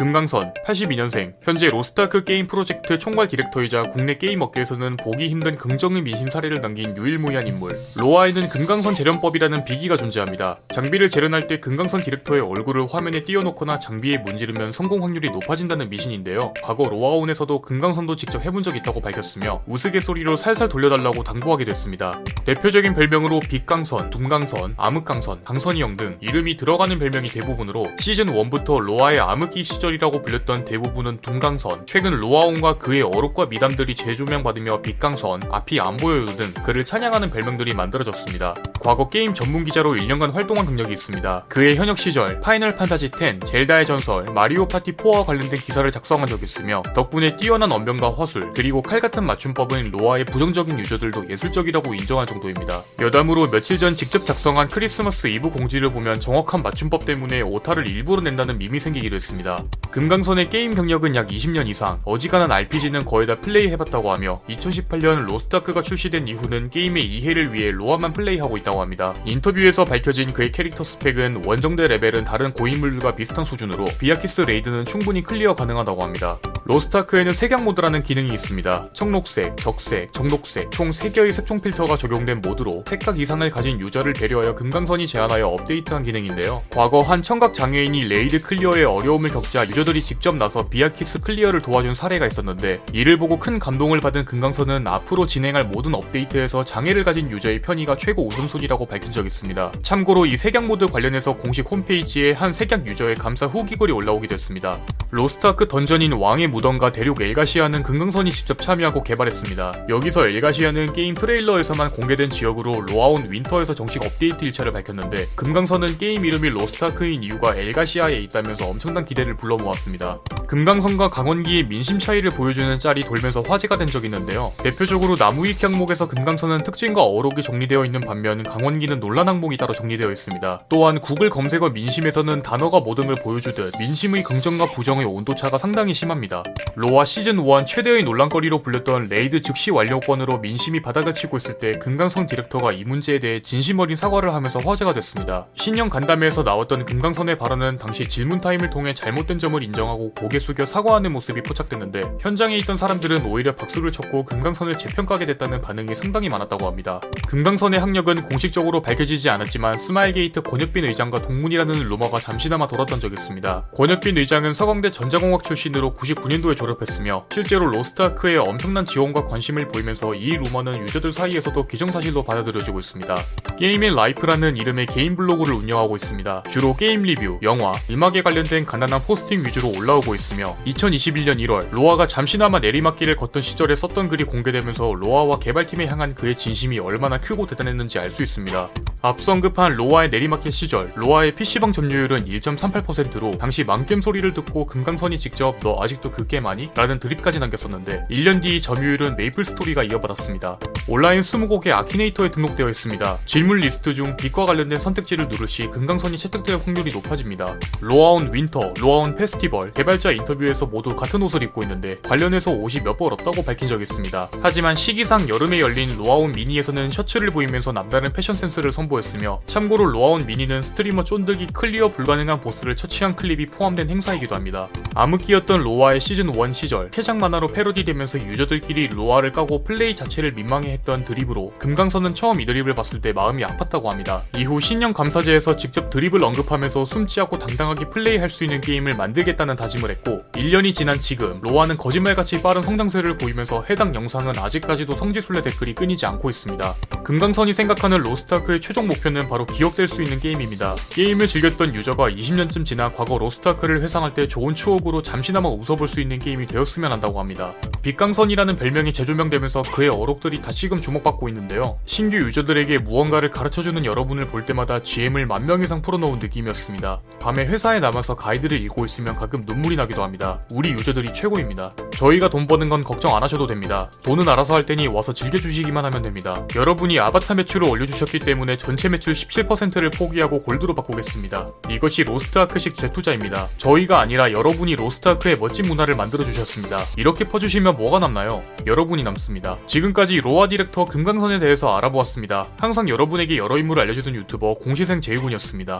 금강선 82년생 현재 로스트아크 게임 프로젝트 총괄 디렉터이자 국내 게임 업계에서는 보기 힘든 긍정의 민심 사례를 남긴 유일무이한 인물 로아에는 금강선 재련법이라는 비기가 존재합니다. 장비를 재련할 때 금강선 디렉터의 얼굴을 화면에 띄워놓거나 장비에 문지르면 성공 확률이 높아진다는 미신인데요. 과거 로아온에서도 금강선도 직접 해본 적이 있다고 밝혔으며 우스갯소리로 살살 돌려달라고 당부하게 됐습니다. 대표적인 별명으로 빛강선, 둠강선, 암흑강선, 강선이형 등 이름이 들어가는 별명이 대부분으로 시즌 1부터 로아의 암흑기 시절 이라고 불렸던 대부분은 둠강선, 최근 로아온과 그의 어록과 미담들이 재조명받으며 빛강선, 앞이 안 보여요 등 그를 찬양하는 별명들이 만들어졌습니다. 과거 게임 전문 기자로 1년간 활동한 경력이 있습니다. 그의 현역 시절 파이널 판타지 10, 젤다의 전설, 마리오 파티 4와 관련된 기사를 작성한 적이 있으며 덕분에 뛰어난 언변과 화술 그리고 칼 같은 맞춤법은 로아의 부정적인 유저들도 예술적이라고 인정한 정도입니다. 여담으로 며칠 전 직접 작성한 크리스마스 이브 공지를 보면 정확한 맞춤법 때문에 오타를 일부러 낸다는 밈이 생기기도 했습니다. 금강선의 게임 경력은 약 20년 이상, 어지간한 RPG는 거의 다 플레이해봤다고 하며 2018년 로스트아크가 출시된 이후는 게임의 이해를 위해 로아만 플레이하고 있다고 합니다. 인터뷰에서 밝혀진 그의 캐릭터 스펙은 원정대 레벨은 다른 고인물들과 비슷한 수준으로 비아키스 레이드는 충분히 클리어 가능하다고 합니다. 로스트아크에는 색약 모드라는 기능이 있습니다. 청록색, 적색, 정록색 총 3개의 색종 필터가 적용된 모드로 색각 이상을 가진 유저를 배려하여 금강선이 제안하여 업데이트한 기능인데요. 과거 한 청각 장애인이 레이드 클리어에 어려움을 겪자 유저들이 직접 나서 비아키스 클리어를 도와준 사례가 있었는데 이를 보고 큰 감동을 받은 금강선은 앞으로 진행할 모든 업데이트에서 장애를 가진 유저의 편의가 최고 우선순위라고 밝힌 적이 있습니다. 참고로 이 색약 모드 관련해서 공식 홈페이지에 한 색약 유저의 감사 후기글이 올라오기도 했습니다. 로스트아크 던전인 왕의 무덤과 대륙 엘가시아는 금강선이 직접 참여하고 개발했습니다. 여기서 엘가시아는 게임 트레일러에서만 공개된 지역으로 로아온 윈터에서 정식 업데이트 일자를 밝혔는데 금강선은 게임 이름이 로스트아크인 이유가 엘가시아에 있다면서 엄청난 기대를 불러 모았습니다. 금강선과 강원기의 민심 차이를 보여주는 짤이 돌면서 화제가 된 적이 있는데요. 대표적으로 나무위키 항목에서 금강선은 특징과 어록이 정리되어 있는 반면 강원기는 논란 항목이 따로 정리되어 있습니다. 또한 구글 검색어 민심에서는 단어가 모든 걸 보여주듯 민심의 긍정과 부정의 온도차가 상당히 심합니다. 로아 시즌1 최대의 논란거리로 불렸던 레이드 즉시 완료권으로 민심이 바닥을 치고 있을 때 금강선 디렉터가 이 문제에 대해 진심 어린 사과를 하면서 화제가 됐습니다. 신형 간담회에서 나왔던 금강선의 발언은 당시 질문 타임을 통해 잘못된 점을 인정하고 고개 숙여 사과하는 모습이 포착됐는데 현장에 있던 사람들은 오히려 박수를 쳤고 금강선을 재평가하게 됐다는 반응이 상당히 많았다고 합니다. 금강선의 학력은 공식적으로 밝혀지지 않았지만 스마일게이트 권혁빈 의장과 동문이라는 루머가 잠시나마 돌았던 적이 있습니다. 권혁빈 의장은 서강대 전자공학 출신으로 99년 도에 졸업했으며 실제로 로스트아크에 엄청난 지원과 관심을 보이면서 이 루머는 유저들 사이에서도 기정사실로 받아들여지고 있습니다. 게임의 라이프라는 이름의 개인 블로그를 운영하고 있습니다. 주로 게임 리뷰, 영화, 음악에 관련된 간단한 포스팅 위주로 올라오고 있으며 2021년 1월 로아가 잠시나마 내리막길을 걷던 시절에 썼던 글이 공개되면서 로아와 개발팀에 향한 그의 진심이 얼마나 크고 대단했는지 알 수 있습니다. 앞서 언급한 로아의 내리막길 시절 로아의 PC방 점유율은 1.38%로 당시 망겜 소리를 듣고 금강선이 직접 너 아직도 그 게임 하니? 라는 드립까지 남겼었는데 1년 뒤 점유율은 메이플 스토리가 이어받았습니다. 온라인 스무고개 아키네이터에 등록되어 있습니다. 질문 리스트 중 빛과 관련된 선택지를 누를 시 금강선이 채택될 확률이 높아집니다. 로아온 윈터, 로아온 페스티벌, 개발자 인터뷰에서 모두 같은 옷을 입고 있는데 관련해서 옷이 몇 벌 없다고 밝힌 적이 있습니다. 하지만 시기상 여름에 열린 로아온 미니에서는 셔츠를 보이면서 남다른 패션 센스를 선보였 으며 참고로 로아온 미니는 스트리머 쫀득이 클리어 불가능한 보스를 처치한 클립이 포함된 행사이기도 합니다. 암흑기였던 로아의 시즌1 시절 캐장 만화로 패러디되면서 유저들끼리 로아를 까고 플레이 자체를 민망해 했던 드립으로 금강선은 처음 이 드립을 봤을 때 마음이 아팠다고 합니다. 이후 신년 감사제에서 직접 드립을 언급하면서 숨지 않고 당당하게 플레이할 수 있는 게임을 만들겠다는 다짐을 했고 1년이 지난 지금 로아는 거짓말같이 빠른 성장세를 보이면서 해당 영상은 아직까지도 성지순례 댓글이 끊이지 않고 있습니다. 금강선이 생각하는 로스트아크의 최종 목표는 바로 기억될 수 있는 게임입니다. 게임을 즐겼던 유저가 20년쯤 지나 과거 로스트아크를 회상할 때 좋은 추억으로 잠시나마 웃어볼 수 있는 게임이 되었으면 한다고 합니다. 빛강선이라는 별명이 재조명되면서 그의 어록들이 다시금 주목받고 있는데요. 신규 유저들에게 무언가를 가르쳐주는 여러분을 볼 때마다 GM을 만 명 이상 풀어놓은 느낌이었습니다. 밤에 회사에 남아서 가이드를 읽고 있으면 가끔 눈물이 나기도 합니다. 우리 유저들이 최고입니다. 저희가 돈 버는 건 걱정 안 하셔도 됩니다. 돈은 알아서 할 테니 와서 즐겨주시기만 하면 됩니다. 여러분이 아바타 매출을 올려주셨기 때문에 전체 매출 17%를 포기하고 골드로 바꾸겠습니다. 이것이 로스트아크식 재투자입니다. 저희가 아니라 여러분이 로스트아크의 멋진 문화를 만들어주셨습니다. 이렇게 퍼주시면 뭐가 남나요? 여러분이 남습니다. 지금까지 로아 디렉터 금강선에 대해서 알아보았습니다. 항상 여러분에게 여러 인물을 알려주던 유튜버 공시생 제이군이었습니다.